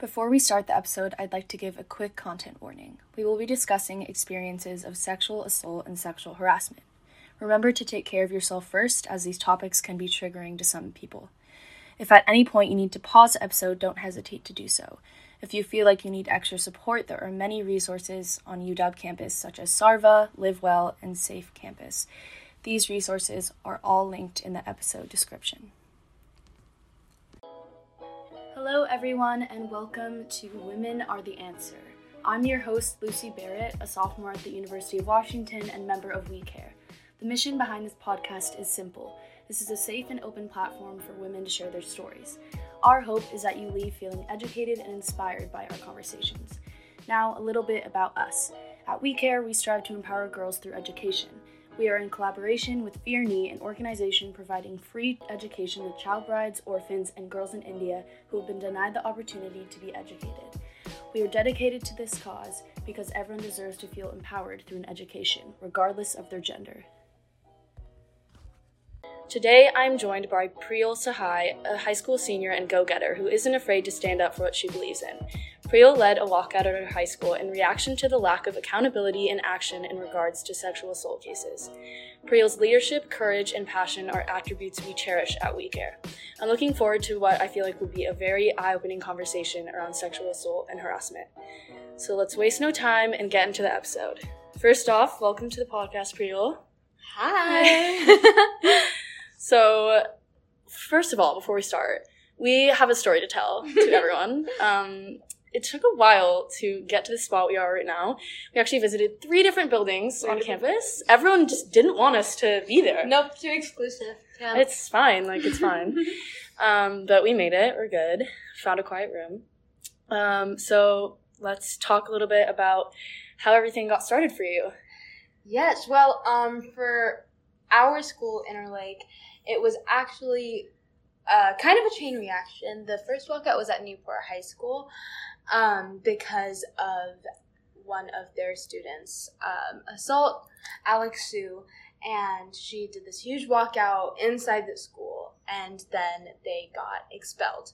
Before we start the episode, I'd like to give a quick content warning. We will be discussing experiences of sexual assault and sexual harassment. Remember to take care of yourself first, as these topics can be triggering to some people. If at any point you need to pause the episode, don't hesitate to do so. If you feel like you need extra support, there are many resources on UW campus, such as Sarva, Live Well, and Safe Campus. These resources are all linked in the episode description. Hello, everyone, and welcome to Women Are the Answer. I'm your host, Lucy Barrett, a sophomore at the University of Washington and member of We Care. The mission behind this podcast is simple this is a safe and open platform for women to share their stories. Our hope is that you leave feeling educated and inspired by our conversations. Now, a little bit about us. At We Care, we strive to empower girls through education. We are in collaboration with Fear Knee, an organization providing free education to child brides, orphans, and girls in India who have been denied the opportunity to be educated. We are dedicated to this cause because everyone deserves to feel empowered through an education, regardless of their gender. Today, I'm joined by Priyal Sahai, a high school senior and go getter who isn't afraid to stand up for what she believes in. Priyal led a walkout at her high school in reaction to the lack of accountability and action in regards to sexual assault cases. Priyal's leadership, courage, and passion are attributes we cherish at We Care. I'm looking forward to what I feel like will be a very eye opening conversation around sexual assault and harassment. So let's waste no time and get into the episode. First off, welcome to the podcast, Priyal. Hi. so, first of all, before we start, we have a story to tell to everyone. Um, it took a while to get to the spot we are right now. We actually visited three different buildings Three on different campus. Everyone just didn't want us to be there. nope, too exclusive. Yeah. It's fine, like it's fine. um, but we made it. We're good. Found a quiet room. Um, so let's talk a little bit about how everything got started for you. yes. Well, um, for our school, Interlake, it was actually uh, kind of a chain reaction. The first walkout was at Newport High School um, because of one of their students um, assault Alex Sue, and she did this huge walkout inside the school, and then they got expelled.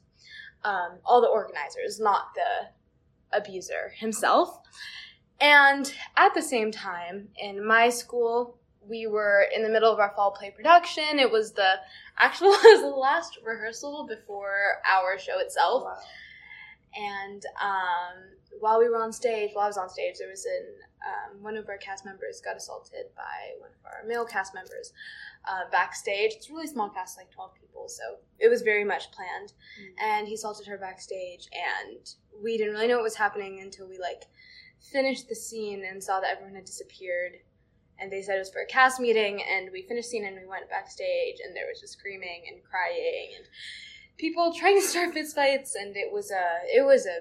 Um, all the organizers, not the abuser himself. And at the same time, in my school, we were in the middle of our fall play production. It was the actual was the last rehearsal before our show itself. And um, while we were on stage, while I was on stage, there was an um, one of our cast members got assaulted by one of our male cast members uh, backstage. It's a really small cast, like twelve people, so it was very much planned. And he assaulted her backstage, and we didn't really know what was happening until we like finished the scene and saw that everyone had disappeared. And they said it was for a cast meeting, and we finished the scene and we went backstage, and there was just screaming and crying and people trying to start fist fights, and it was a it was a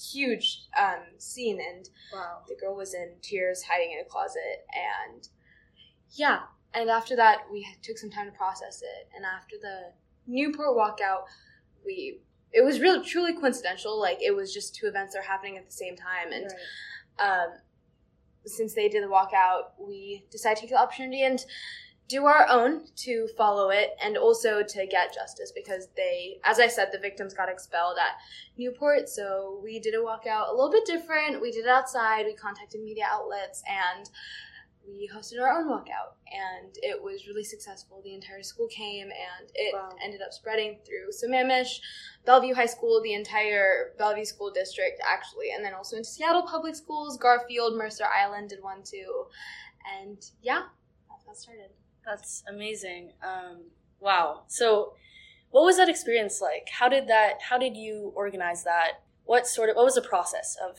huge um, scene, and Wow. the girl was in tears, hiding in a closet, and yeah. And after that, we took some time to process it, and after the Newport walkout, we it was really truly coincidental. Like it was just two events that are happening at the same time, and um, since they did the walkout, we decided to take the opportunity and do our own to follow it and also to get justice because they, as I said, the victims got expelled at Newport. So we did a walkout a little bit different. We did it outside. We contacted media outlets and we hosted our own walkout. And it was really successful. The entire school came and it Wow. ended up spreading through Sammamish, Bellevue High School, the entire Bellevue School District, actually, and then also into Seattle Public Schools, Garfield, Mercer Island did one too. And yeah, that's how it started. That's amazing. Um, wow. So, what was that experience like? How did that? How did you organize that? What sort of? What was the process of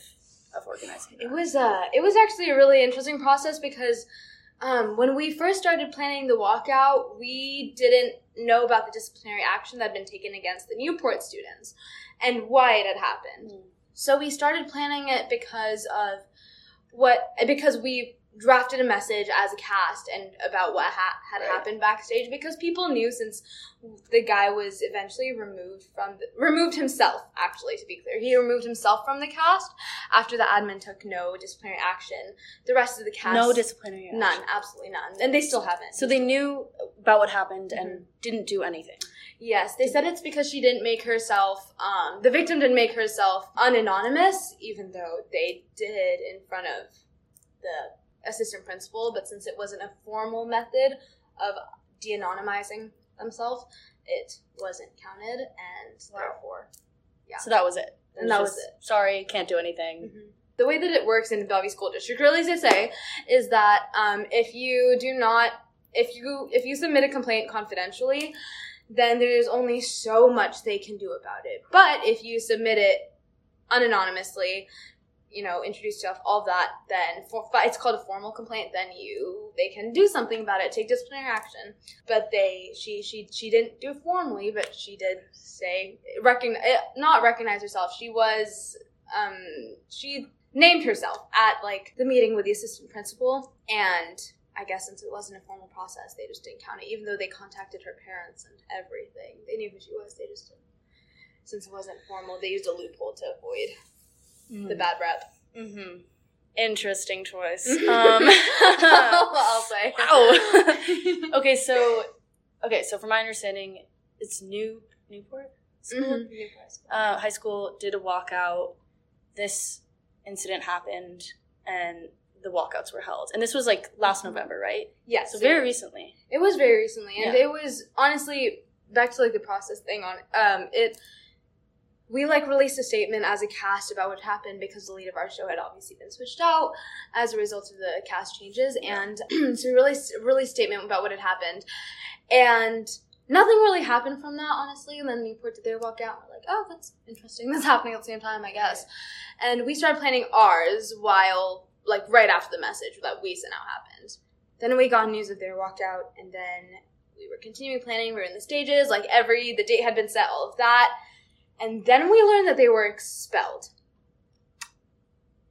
of organizing? It that? was uh, it was actually a really interesting process because um, when we first started planning the walkout, we didn't know about the disciplinary action that had been taken against the Newport students and why it had happened. Mm. So we started planning it because of what because we drafted a message as a cast and about what ha- had Right. happened backstage because people knew since the guy was eventually removed from the, removed himself actually to be clear he removed himself from the cast after the admin took no disciplinary action the rest of the cast no disciplinary. action. none absolutely none and they still haven't So they knew about what happened and didn't do anything. Yes, they said it's because she didn't make herself, um, the victim didn't make herself unanonymous, even though they did in front of the assistant principal. But since it wasn't a formal method of de anonymizing themselves, it wasn't counted, and Wow. therefore. Yeah. So that was it. And was that was just, it. Sorry, can't do anything. The way that it works in the Bellevue School District, really, as I say, is that um, if you do not, if you if you submit a complaint confidentially, then there's only so much they can do about it. But if you submit it unanonymously, you know, introduce yourself, all of that, then for, it's called a formal complaint. Then you they can do something about it, take disciplinary action. But they she she she didn't do it formally, but she did say recognize not recognize herself. She was um she named herself at like the meeting with the assistant principal and I guess since it wasn't a formal process, they just didn't count it, even though they contacted her parents and everything. They knew who she was, they just didn't. Since it wasn't formal, they used a loophole to avoid the bad rep. Mm-hmm. Interesting choice. um, I'll say. Wow. okay, so okay, so from my understanding, it's New Newport School. Mhm. Uh, high school did a walkout. This incident happened, and the walkouts were held. And this was like last November, right? Yes. So very recently. It was very recently, and Yeah. it was honestly back to like the process thing on um it. We like released a statement as a cast about what happened because the lead of our show had obviously been switched out as a result of the cast changes, and so we released released statement about what had happened, and nothing really happened from that honestly. And then Newport did their walkout, and we're like, oh, that's interesting. That's happening at the same time, I guess. And we started planning ours while like right after the message that we sent out happened. Then we got news of their walkout, and then we were continuing planning. We were in the stages, like every the date had been set, all of that, and then we learned that they were expelled,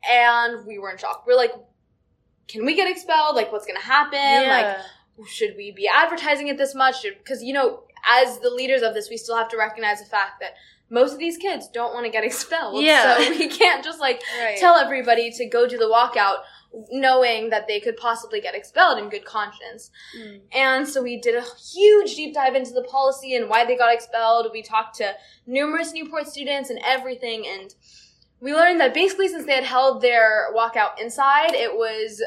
and we were in shock. We're like, "Can we get expelled? Like, what's gonna happen? Like, should we be advertising it this much? Because you know, as the leaders of this, we still have to recognize the fact that most of these kids don't want to get expelled. Yeah. so we can't just like right. tell everybody to go do the walkout knowing that they could possibly get expelled in good conscience. Mm. And so we did a huge deep dive into the policy and why they got expelled. We talked to numerous Newport students and everything and we learned that basically since they had held their walkout inside, it was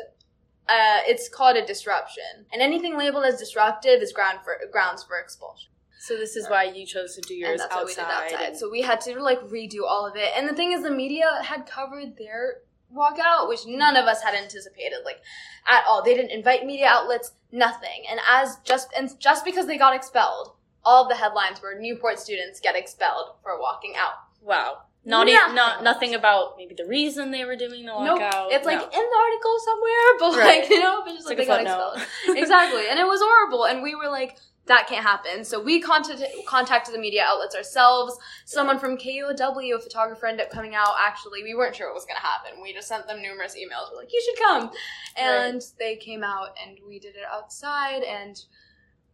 uh, it's called a disruption. And anything labeled as disruptive is ground for grounds for expulsion. So this is why you chose to do yours outside. what we did outside. and- So we had to like redo all of it. And the thing is, the media had covered their walkout, which none of us had anticipated, like at all. They didn't invite media outlets, nothing. And as just and just because they got expelled, all of the headlines were Newport students get expelled for walking out. wow. Not Nothing even not nothing about maybe the reason they were doing the Nope. walkout. It's like No. in the article somewhere, but Right. like you know, but just It's like, like they got expelled. exactly, and it was horrible. And we were like, that can't happen. So we contacted contacted the media outlets ourselves. Someone from KUOW, a photographer, ended up coming out. Actually, we weren't sure what was going to happen. We just sent them numerous emails. We're like, you should come, and they came out, and we did it outside, and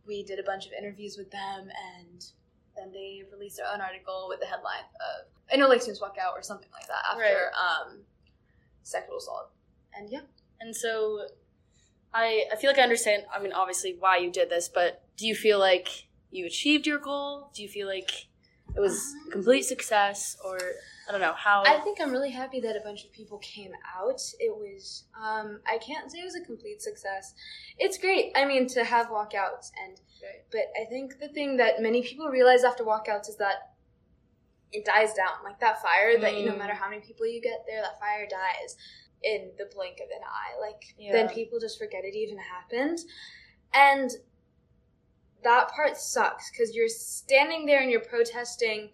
we did a bunch of interviews with them, and then they released their own article with the headline of "I know like students walk out" or something like that after Right. um, sexual assault. And yeah. And so I I feel like I understand I mean obviously why you did this, but do you feel like you achieved your goal? Do you feel like it was a complete success or I don't know, how I think I'm really happy that a bunch of people came out. It was, um, I can't say it was a complete success. It's great. I mean, to have walkouts and, Right. but I think the thing that many people realize after walkouts is that it dies down. Like that fire that, you no Mm. matter how many people you get there, that fire dies in the blink of an eye. Like, Yeah. then people just forget it even happened. And that part sucks because you're standing there and you're protesting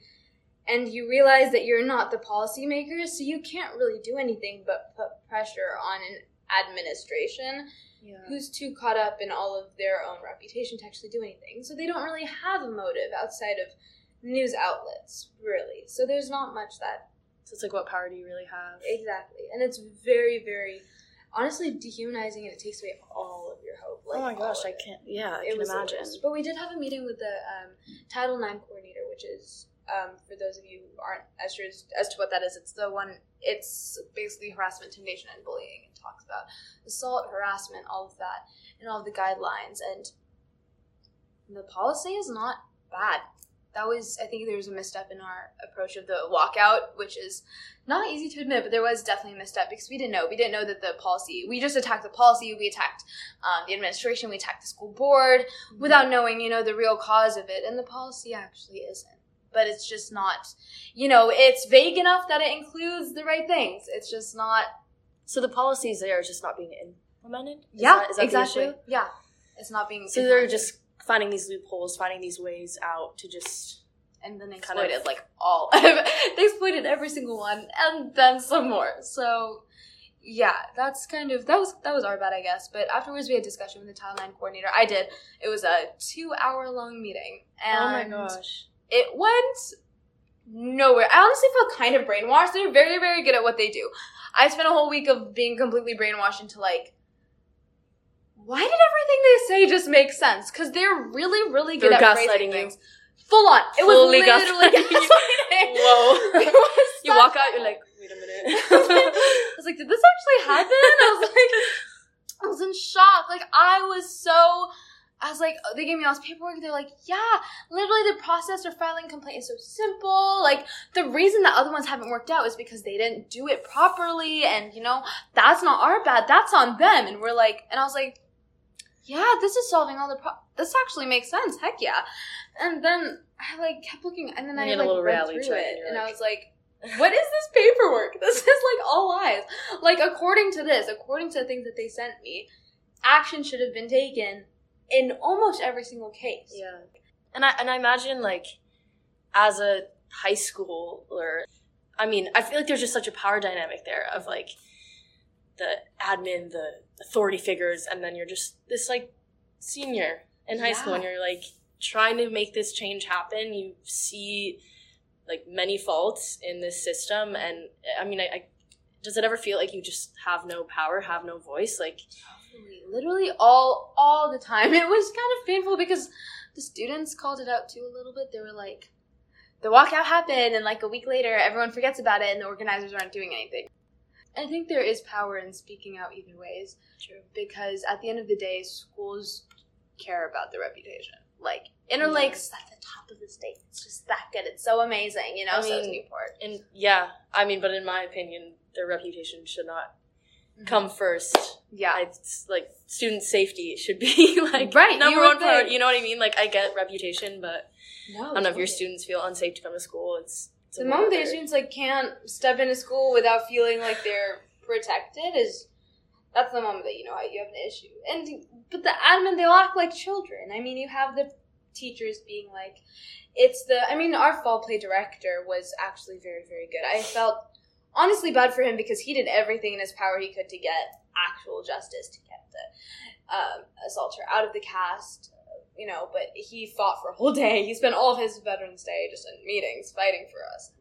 and you realize that you're not the policymakers, so you can't really do anything but put pressure on an administration yeah. who's too caught up in all of their own reputation to actually do anything. So they don't really have a motive outside of news outlets, really. So there's not much that So it's like what power do you really have? exactly, and it's very, very honestly dehumanizing, and it takes away all of your hope. Like, oh my gosh, I can't yeah, I it can imagine. But we did have a meeting with the um, Title IX coordinator, which is um, for those of you who aren't as sure as, as to what that is. It's the one. It's basically harassment, intimidation, and bullying. It talks about assault, harassment, all of that, and all of the guidelines. And the policy is not bad. That was I think there was a misstep in our approach of the walkout, which is not easy to admit, but there was definitely a misstep because we didn't know. We didn't know that the policy. We just attacked the policy. We attacked um, the administration. We attacked the school board mm-hmm. without knowing, you know, the real cause of it. And the policy actually isn't. But it's just not, you know, it's vague enough that it includes the right things. It's just not. So the policies there are just not being implemented. Is yeah, that, is that exactly. Yeah, it's not being. So they're just finding these loopholes, finding these ways out to just and then exploited kind of, like all. they exploited every single one, and then some more. So yeah, that's kind of that was that was our bad, I guess. But afterwards, we had discussion with the IX coordinator. I did. It was a two-hour long meeting, and oh my gosh, it went nowhere. I honestly felt kind of brainwashed. They're very, very good at what they do. I spent a whole week of being completely brainwashed into like why did everything they say just make sense? Because they're really, really good they're at phrasing things. Full on. It was Fully literally gaslighting. Whoa. you walk out, you're like, wait a minute. I was like, did this actually happen? I was like, I was in shock. Like, I was so I was like, they gave me all this paperwork. They're like, yeah, literally the process for filing complaint is so simple. Like, the reason that other ones haven't worked out is because they didn't do it properly. And, you know, that's not our bad. That's on them. And we're like, and I was like, yeah, this is solving all the pro- this actually makes sense. Heck yeah. And then I like kept looking, and then I like read through it, and, and like... I was like, what is this paperwork? This is like all lies. Like according to this, according to the things that they sent me, action should have been taken in almost every single case. Yeah. And I and I imagine like as a high schooler, I mean, I feel like there's just such a power dynamic there of like the admin, the authority figures, and then you're just this like senior in high yeah. school, and you're like trying to make this change happen. You see like many faults in this system, and I mean, I, I does it ever feel like you just have no power, have no voice, like? Literally all all the time. It was kind of painful because the students called it out too a little bit. They were like, the walkout happened, and like a week later, everyone forgets about it, and the organizers aren't doing anything. I think there is power in speaking out either ways. True. Because at the end of the day, schools care about their reputation. Like Interlake's yeah. at the top of the state. It's just that good. It's so amazing, you know. I mean, so is Newport. And yeah, I mean, but in my opinion, their reputation should not mm-hmm. come first. Yeah, it's like student safety should be like right number one part. You know what I mean? Like I get reputation, but no, I don't know if your students feel unsafe to come to school. It's the moment their students like can't step into school without feeling like they're protected is that's the moment that you know you have an issue. And but the admin they all act like children. I mean, you have the teachers being like, it's the. I mean, our fall play director was actually very very good. I felt honestly bad for him because he did everything in his power he could to get actual justice to get the um, assaulter out of the cast you know, but he fought for a whole day. He spent all of his Veterans Day just in meetings fighting for us.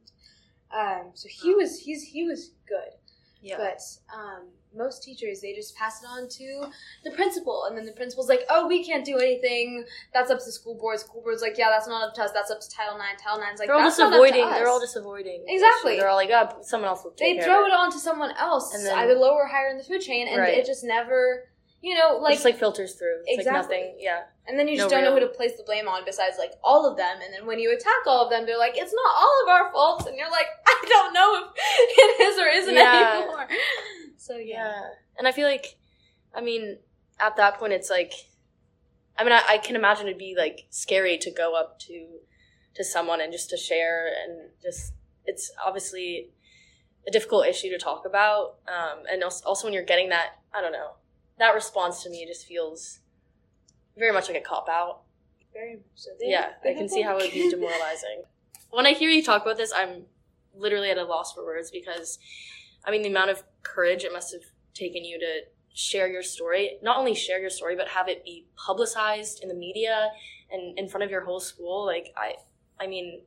Um, so he was he's he was good. Yeah. But um, most teachers they just pass it on to the principal, and then the principal's like, "Oh, we can't do anything. That's up to the school board." School board's like, "Yeah, that's not up to us. That's up to Title IX. Title IX's like, they're all just avoiding. They're all just avoiding. Exactly. They're all like, "Oh, someone else will take They throw it on to someone else, and then, either lower or higher in the food chain, and right. it just never you know, like just like filters through. It's exactly. like nothing. Yeah. And then you just no don't real. know who to place the blame on besides like all of them. And then when you attack all of them, they're like, it's not all of our faults. And you're like, I don't know if it is or isn't yeah. anymore. So yeah. yeah. And I feel like, I mean, at that point, it's like, I mean, I, I can imagine it'd be like scary to go up to to someone and just to share and just it's obviously a difficult issue to talk about. Um, and also, also when you're getting that, I don't know, that response to me just feels very much like a cop out. Very much so. They, yeah, they I can see how it would be demoralizing. when I hear you talk about this, I'm literally at a loss for words because, I mean, the amount of courage it must have taken you to share your story. Not only share your story, but have it be publicized in the media and in front of your whole school. Like I, I mean,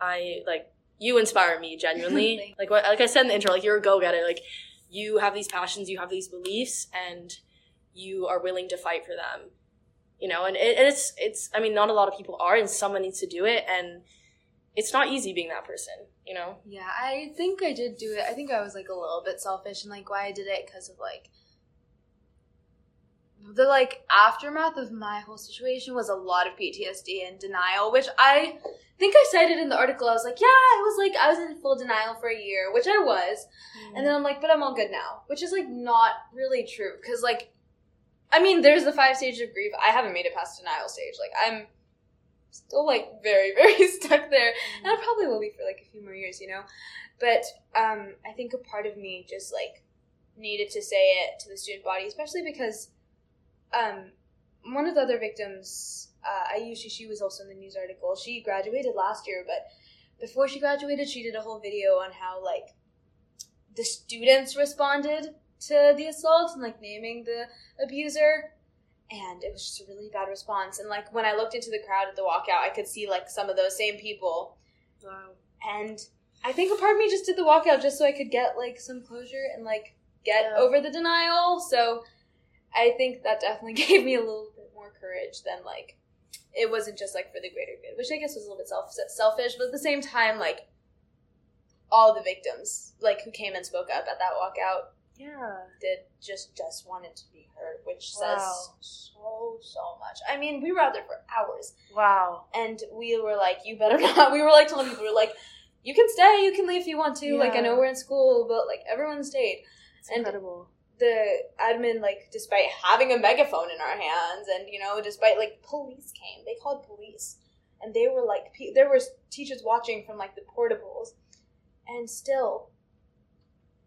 I like you inspire me genuinely. like what, like I said in the intro, like you're a go getter. Like you have these passions, you have these beliefs, and you are willing to fight for them. You know, and, it, and it's it's. I mean, not a lot of people are, and someone needs to do it, and it's not easy being that person. You know. Yeah, I think I did do it. I think I was like a little bit selfish and like why I did it because of like the like aftermath of my whole situation was a lot of PTSD and denial, which I think I cited in the article. I was like, yeah, it was like I was in full denial for a year, which I was, and mm. then I'm like, but I'm all good now, which is like not really true because like, I mean, there's the five stages of grief. I haven't made it past denial stage. Like I'm still like very very stuck there, and I probably will be for like a few more years, you know. But um, I think a part of me just like needed to say it to the student body, especially because um, one of the other victims, uh, Ayushi, she was also in the news article. She graduated last year, but before she graduated, she did a whole video on how like the students responded to the assault and like naming the abuser. And it was just a really bad response. And like when I looked into the crowd at the walkout, I could see like some of those same people. Wow. And I think a part of me just did the walkout just so I could get like some closure and like get Yeah. over the denial. So I think that definitely gave me a little bit more courage than like it wasn't just like for the greater good, which I guess was a little bit self selfish, but at the same time, like all the victims like who came and spoke up at that walkout Yeah. did just just wanted to be heard, which Wow. says so so much. I mean, we were out there for hours Wow. and we were like, "You better not." We were like telling people, "We were like, you can stay, you can leave if you want to. Like, I know we're in school, but like everyone stayed." It's And- incredible. The admin, like, despite having a megaphone in our hands, and you know, despite like police came, they called police, and they were like, pe- there were teachers watching from like the portables, and still,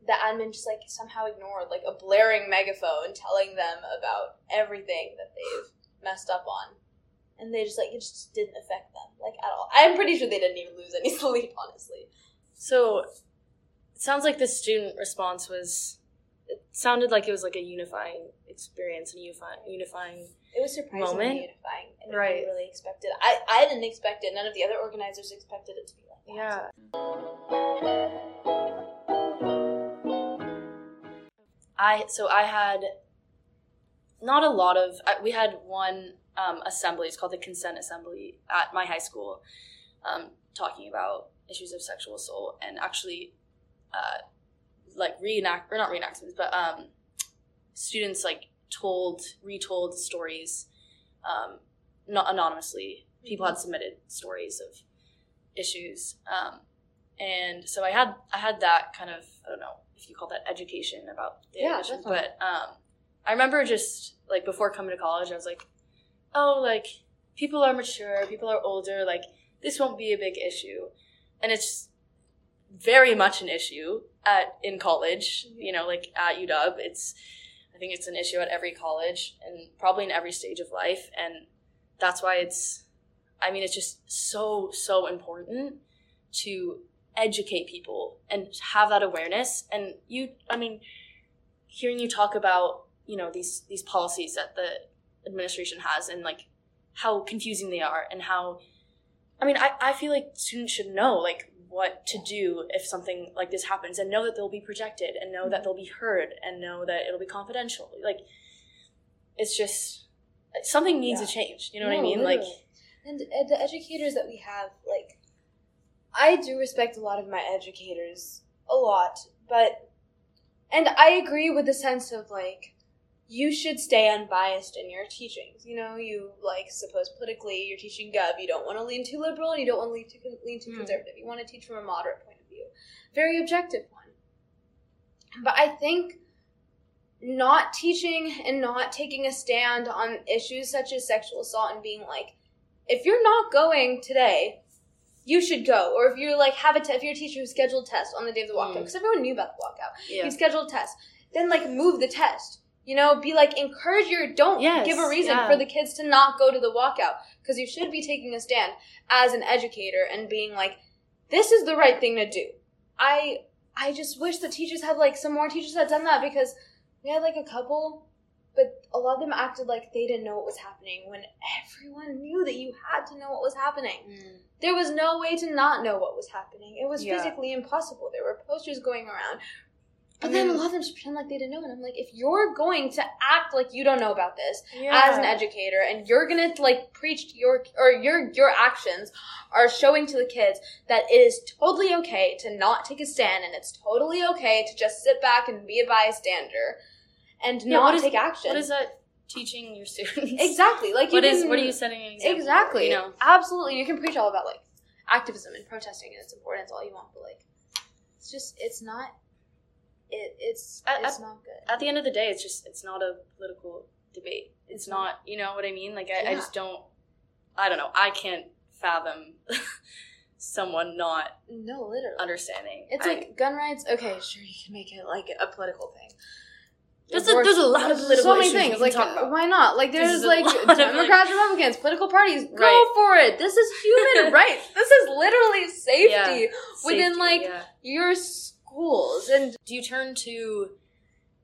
the admin just like somehow ignored like a blaring megaphone telling them about everything that they've messed up on and they just like it just didn't affect them like at all i'm pretty sure they didn't even lose any sleep honestly So it sounds like the student response was it sounded like it was like a unifying experience and unifying unifying it was surprisingly Moment. unifying and Right. really expected i i didn't expect it none of the other organizers expected it to be like that Yeah. I so I had not a lot of I, we had one um, assembly. It's called the consent assembly at my high school, um, talking about issues of sexual assault and actually, uh, like reenact or not reenactments, but um, students like told retold stories, um, not anonymously. People had submitted stories of issues. Um, and so I had I had that kind of I don't know if you call that education about the Yeah, definitely. but um, I remember just like before coming to college, I was like, oh, like people are mature, people are older, like this won't be a big issue, and it's very much an issue at in college. You know, like at UW, it's I think it's an issue at every college and probably in every stage of life, and that's why it's. I mean, it's just so so important to educate people and have that awareness. And you i mean hearing you talk about you know these these policies that the administration has and like how confusing they are and how i mean i, I feel like students should know like what to do if something like this happens and know that they'll be protected and know that mm-hmm. they'll be heard and know that it'll be confidential. Like it's just something needs Yeah. to change. You know what i No, mean? Like and the educators that we have like i do respect a lot of my educators a lot but and i agree with the sense of like you should stay unbiased in your teachings you know you like suppose politically you're teaching gov you don't want to lean too liberal and you don't want to lean too, lean too Hmm. conservative you want to teach from a moderate point of view very objective one but i think not teaching and not taking a stand on issues such as sexual assault and being like, if you're not going today, you should go. Or if you're like have a te- if you're a teacher who scheduled tests on the day of the walkout, Mm. because everyone knew about the walkout, yeah you scheduled tests, then like move the test. You know, be like encourage your don't Yes, give a reason yeah. for the kids to not go to the walkout because you should be taking a stand as an educator and being like, this is the right thing to do. I I just wish the teachers had like some more teachers had done that because we had like a couple, but a lot of them acted like they didn't know what was happening when everyone knew that you had to know what was happening. Mm. There was no way to not know what was happening. It was Yeah. physically impossible. There were posters going around. But then a lot of them just pretend like they didn't know. And I'm like, if you're going to act like you don't know about this yeah. as an educator and you're gonna like preach your or your your actions are showing to the kids that it is totally okay to not take a stand and it's totally okay to just sit back and be a bystander and Yeah, not is- take action. What is that? teaching your students? Exactly. Like you What is can- what are you setting an example? Exactly. you know. Absolutely. You can preach all about like activism and protesting and its important, it's all you want, but like it's just it's not it it's I- it's not good. At the end of the day, it's just it's not a political debate. It's mm-hmm. not. You know what I mean? Like I, I just don't. I don't know. I can't fathom someone not no, literally. understanding. It's I- like gun rights. Okay, sure, you can make it like a political thing. There's a- there's a lot of political so many things. Like, why not? Like, there's There's like lot like- Democrats, Republicans, political parties. Go Right. for it. This is human rights. This is literally safety Yeah. within Safety, like yeah. your schools and do you turn to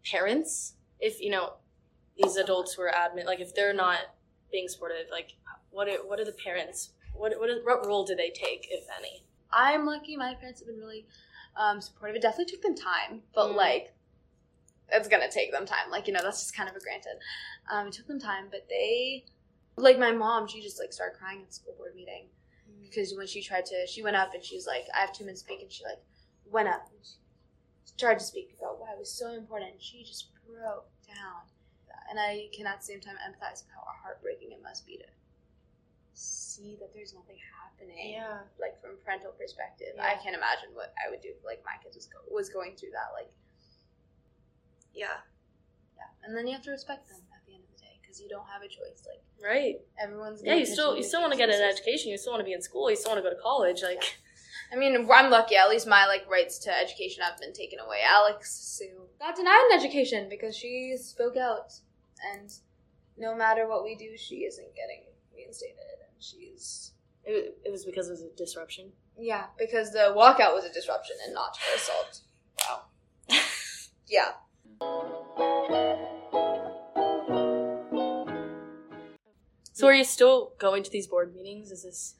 parents if you know these adults who are admin like if they're not being supportive like what are, what are the parents what what, is, what role do they take if any I'm lucky. My parents have been really um, supportive. It definitely took them time, but Mm. like it's gonna take them time. Like you know, that's just kind of a granted. Um, it took them time, but they, like my mom, she just like started crying at the school board meeting because when she tried to, she went up and she's like, "I have two minutes to speak," and she like went up and she tried to speak about why it was so important. And she just broke down, and I can at the same time empathize with how heartbreaking it must be to see that there's nothing happening yeah like from parental perspective. Yeah. I can't imagine what I would do if like my kids was go- was going through that. Like, yeah yeah, and then you have to respect them at the end of the day because you don't have a choice. Like right everyone's yeah you still you still want to get an education you still want to be in school you still want to go to college like I mean, I'm lucky. At least my like rights to education have been taken away. Alex Sue got denied an education because she spoke out, and no matter what we do, she isn't getting reinstated, and she's it, it was because it was a disruption yeah because the walkout was a disruption and not her assault. Wow. Yeah. So are you still going to these board meetings is this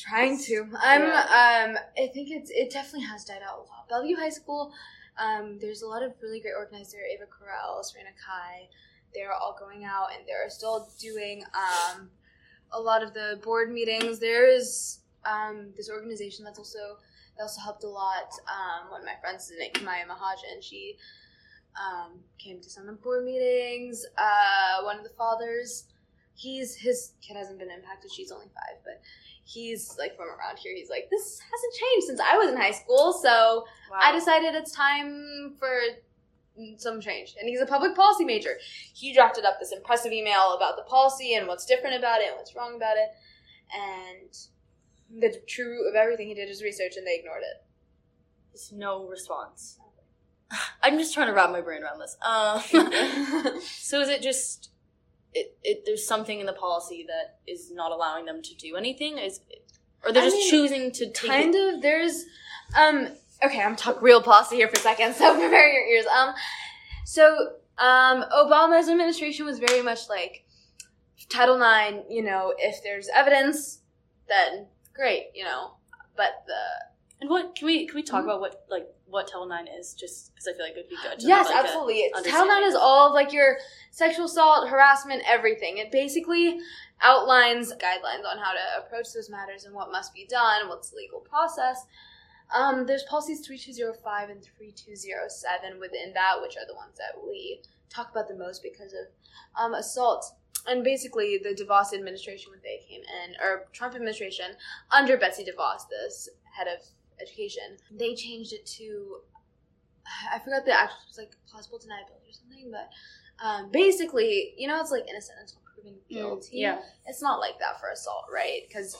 Trying to. I'm. Um. I think it's. It definitely has died out a lot. Bellevue High School. Um. There's a lot of really great organizers. Ava Carell, Serena Kai. They're all going out and they're still doing um a lot of the board meetings. There is um this organization that's also that also helped a lot. Um. One of my friends is in it, Kamaya Mahajan. She um came to some of the board meetings. Uh. One of the fathers. He's his kid hasn't been impacted. She's only five, but he's like from around here. He's like, this hasn't changed since I was in high school, so I decided it's time for some change. And he's a public policy major. He drafted up this impressive email about the policy and what's different about it and what's wrong about it. And the true root of everything he did is research, and they ignored it. There's no response i'm just trying to wrap my brain around this um So is it just it, it there's something in the policy that is not allowing them to do anything? Is or they're I just mean, choosing to take kind it, of there's um okay i'm talking real policy here for a second so prepare your ears um so um obama's administration was very much like title ix you know if there's evidence then great you know but the And what can we can we talk Mhm. about what like what Title Nine is? Just because I feel like it would be good. To yes have, like, absolutely title ix is all of like your sexual assault harassment everything it basically outlines guidelines on how to approach those matters and what must be done what's the legal process um, there's policies 3205 and 3207 within that which are the ones that we talk about the most because of um, assault and basically the devos administration when they came in or trump administration under betsy devos this head of education they changed it to I forgot the actual it was like plausible deniability or something, but um, basically, you know, it's like innocent until proven guilty. Mm, yeah. it's not like that for assault, right? Because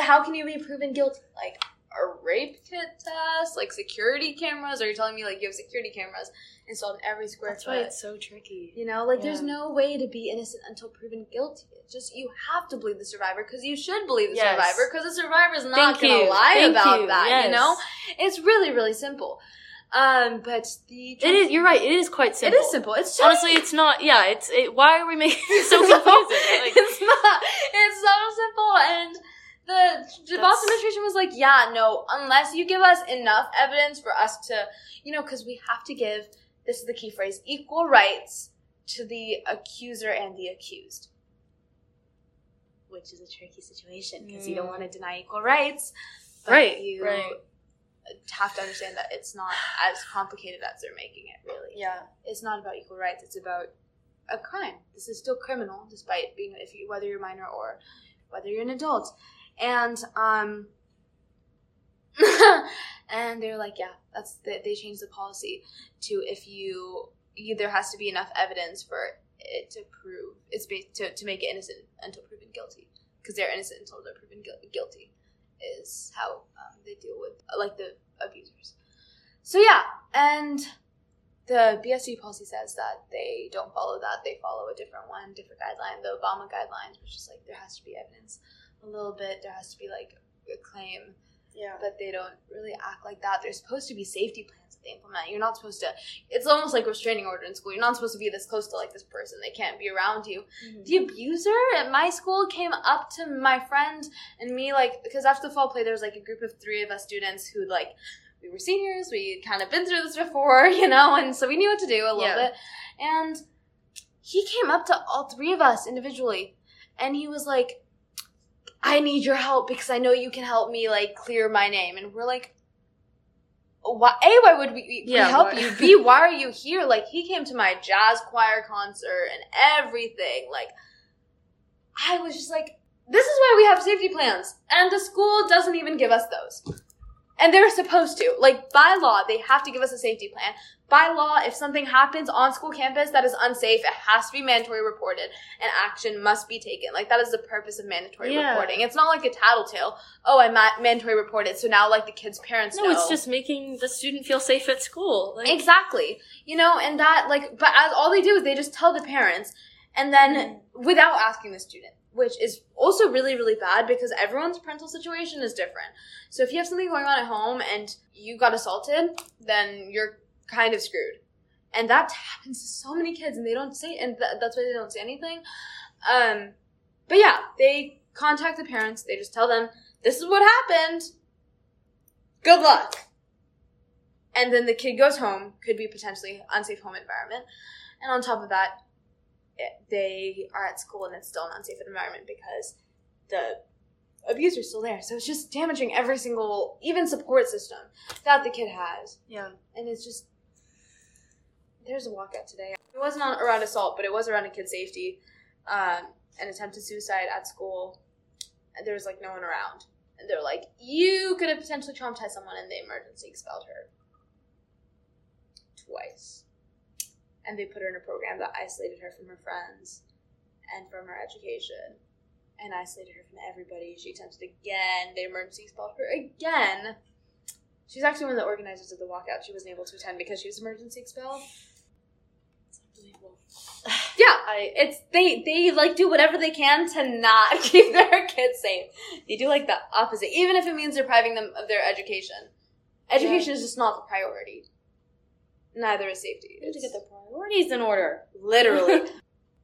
how can you be proven guilty? Like a rape kit test, like security cameras? Are you telling me like you have security cameras installed in every square That's foot? why it's so tricky. You know, like there's no way to be innocent until proven guilty. It's just you have to believe the survivor because you should believe the Yes. survivor because the survivor is not Thank going to you. lie Thank about you. that. Yes. You know, it's really really simple. Um, but the It is. You're right. It is quite simple. It is simple. It's just, Honestly, it's not. Yeah. It's. It, why are we making it so confusing? Like, it's not. It's so simple, and the the That's- Boston administration was like, "Yeah, no, unless you give us enough evidence for us to, you know, because we have to give this is the key phrase equal rights to the accuser and the accused." Which is a tricky situation because you don't Mm. want to deny equal rights, but Right, You right. have to understand that it's not as complicated as they're making it. Really, yeah. it's not about equal rights. It's about a crime. This is still criminal, despite being if you whether you're minor or whether you're an adult. And um, and they're like, yeah, that's they, they changed the policy to if you, you there has to be enough evidence for it to prove it's based to to make it innocent until proven guilty. Because they're innocent until they're proven gu- guilty is how um, they deal with like the abusers. So yeah, and the BSD policy says that they don't follow that; they follow a different one, different guideline, the Obama guidelines, which is like there has to be evidence a little bit, there has to be like a claim, Yeah. but they don't really act like that. There's supposed to be safety plans that they implement. You're not supposed to. It's almost like restraining order in school. You're not supposed to be this close to like this person. They can't be around you mm-hmm. the abuser at my school came up to my friend and me like because after the fall play there was like a group of three of us students who like we were seniors we kind of been through this before you know and so we knew what to do a little Yeah. bit and he came up to all three of us individually and he was like i need your help because i know you can help me like clear my name. And we're like why a why would we, we Yeah, help why- you? B why are you here? Like he came to my jazz choir concert and everything. Like i was just like this is why we have safety plans and the school doesn't even give us those and they're supposed to like by law they have to give us a safety plan by law if something happens on school campus that is unsafe it has to be mandatory reported and action must be taken like that is the purpose of mandatory Yeah. reporting it's not like a tattletale oh i ma- mandatory reported so now like the kids parents No, know it's just making the student feel safe at school. Like, Exactly. You know, and that like but as all they do is they just tell the parents and then without asking the student, which is also really really bad because everyone's parental situation is different. So if you have something going on at home and you got assaulted, then you're kind of screwed. And that happens to so many kids and they don't say and th- that's why they don't say anything. Um but yeah, they contact the parents, they just tell them this is what happened. Good luck and then the kid goes home could be potentially unsafe home environment and on top of that they are at school and it's still an unsafe environment because the abuse is still there. So it's just damaging every single even support system that the kid has. Yeah. and it's just there's a walkout today. It wasn't on, around assault but it was around a kid's safety um, an attempted suicide at school. And there was like no one around. And they're like you could have potentially traumatized someone and they emergency expelled her. Twice and they put her in a program that isolated her from her friends and from her education and isolated her from everybody she attempted again they emergency expelled her again She's actually one of the organizers of the walkout. She wasn't able to attend because she was emergency expelled. It's unbelievable. Yeah, I it's they they like do whatever they can to not keep their kids safe. They do like the opposite, even if it means depriving them of their education. Education is just not the priority. Neither is safety. need to get the priorities in order. literally.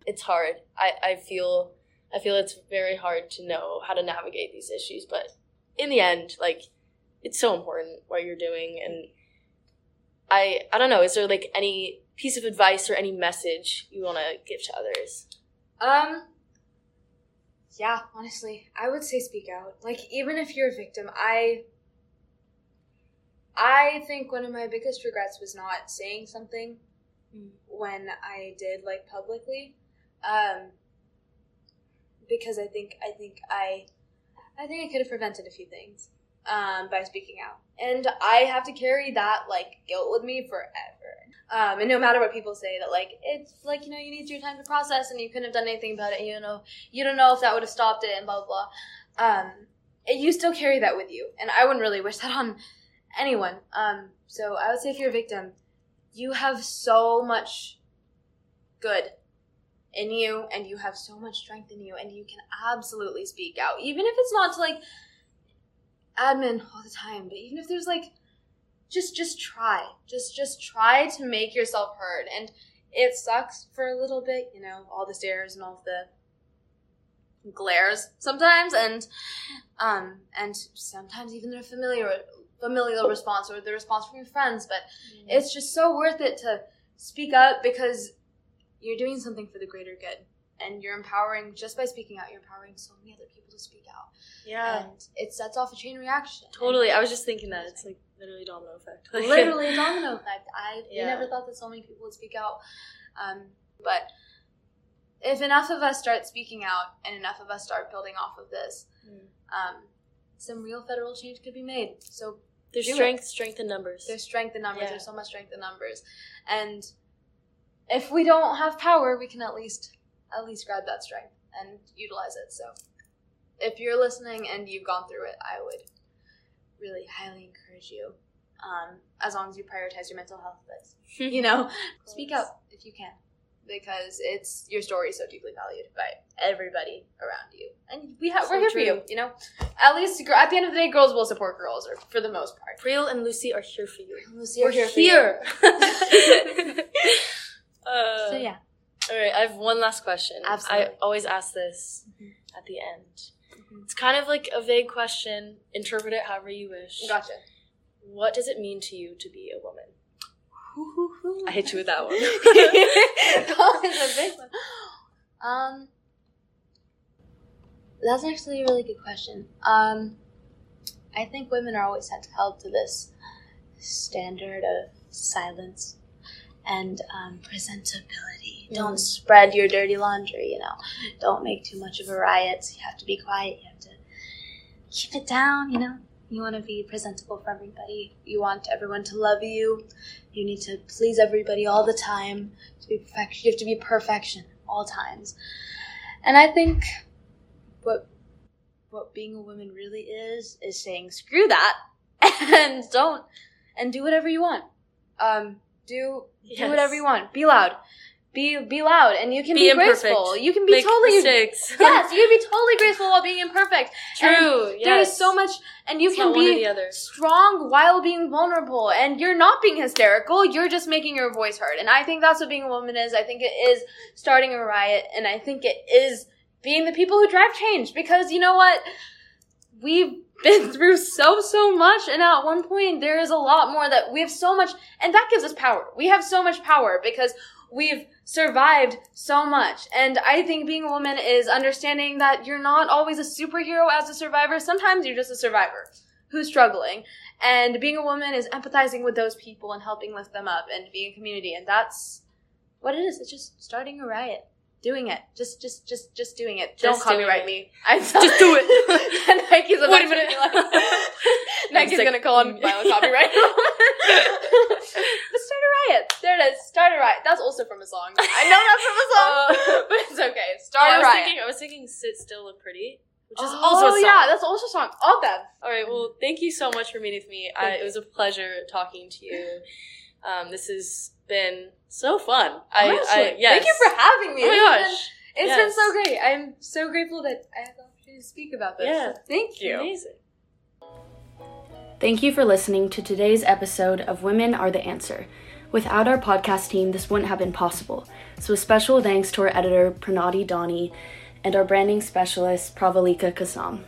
It's hard. I, I feel I feel it's very hard to know how to navigate these issues, but in the end, like it's so important what you're doing and I I don't know, is there like any piece of advice or any message you want to give to others? Um. Yeah, honestly, I would say speak out. Like, even if you're a victim, I. I think one of my biggest regrets was not saying something Mm. when I did, like, publicly. Um. Because I think I think I, I think I could have prevented a few things, um, by speaking out, and I have to carry that like guilt with me forever. Um, and no matter what people say, that like it's like you know you need your time to process, and you couldn't have done anything about it. You know you don't know if that would have stopped it, and blah blah. blah. Um, you still carry that with you, and I wouldn't really wish that on anyone. Um, so I would say if you're a victim, you have so much good in you, and you have so much strength in you, and you can absolutely speak out, even if it's not to like admin all the time, but even if there's like just just try just just try to make yourself heard and it sucks for a little bit you know all the stares and all the glares sometimes and um and sometimes even their familiar familial response or the response from your friends but it's just so worth it to speak up because you're doing something for the greater good and you're empowering just by speaking out you're empowering so many other people to speak out yeah. and it sets off a chain reaction Totally. I was just thinking that it's like literally domino effect. Like, literally domino effect. I Yeah. never thought that so many people would speak out. Um, but if enough of us start speaking out and enough of us start building off of this, Mm. um, some real federal change could be made. So There's Do it. strength, strength in numbers. there's strength in numbers. Yeah. There's so much strength in numbers, and if we don't have power, we can at least at least grab that strength and utilize it. So, if you're listening and you've gone through it, I would really highly encourage you. Um, as long as you prioritize your mental health, but you know, speak up if you can, because it's your story is so deeply valued by everybody around you, and we have So we're here for you. You know, at least at the end of the day, girls will support girls, or for the most part. Priyal and Lucy are here for you. Lucy, We're here. for you. here. uh, So yeah, All right, I have one last question. Absolutely. I always ask this Mhm. at the end. Mhm. It's kind of like a vague question. Interpret it however you wish. gotcha. What does it mean to you to be a woman? I hit you with that one. that was a big one. Um, that's actually a really good question. Um, I think women are always held to this standard of silence and um, presentability. Mm. Don't spread your dirty laundry. You know, don't make too much of a riot. You have to be quiet. You have to keep it down. You know, you want to be presentable for everybody. You want everyone to love you. You need to please everybody all the time. To be perfection, you have to be perfection all times. And I think what what being a woman really is is saying screw that and don't and do whatever you want. Um, do do Yes. whatever you want. Be loud. Be be loud, and you can Be be, graceful. You can be Make totally mistakes. yes. You can be totally graceful while being imperfect. True. yes. There is so much, and you It's can not one or be strong while being vulnerable and you're not being hysterical you're just making your voice heard and i think that's what being a woman is i think it is starting a riot and i think it is being the people who drive change because you know what we've been through so so much and at one point there is a lot more that we have so much and that gives us power we have so much power because we've survived so much. And i think being a woman is understanding that you're not always a superhero as a survivor. Sometimes you're just a survivor who's struggling. And being a woman is empathizing with those people and helping lift them up and being a community. And that's what it is. It's just starting a riot. Doing it. Just just just just doing it. Don't copyright it. me. I Just do it. and Nike's about Wait a to minute. like Nike's like, gonna call on violent mm. copyright. But start a riot there it is start a riot that's also from a song I know that's from a song but it's okay Oh, start I a was riot thinking. I was thinking, "Sit still and pretty," which is oh also a song. yeah that's also a song all them All right. Well, thank you so much for meeting with me. I, it was a pleasure talking to you. Um, this has been so fun. I, I yes. Thank you for having me. Oh my It's been- gosh. It's Yes. been so great. I'm so grateful that I had the opportunity to speak about this. Yeah. Thank you. Amazing. Thank you for listening to today's episode of Women Are the Answer. Without our podcast team, this wouldn't have been possible. So, a special thanks to our editor, Pranati Dani, and our branding specialist, Pravalika Kasam.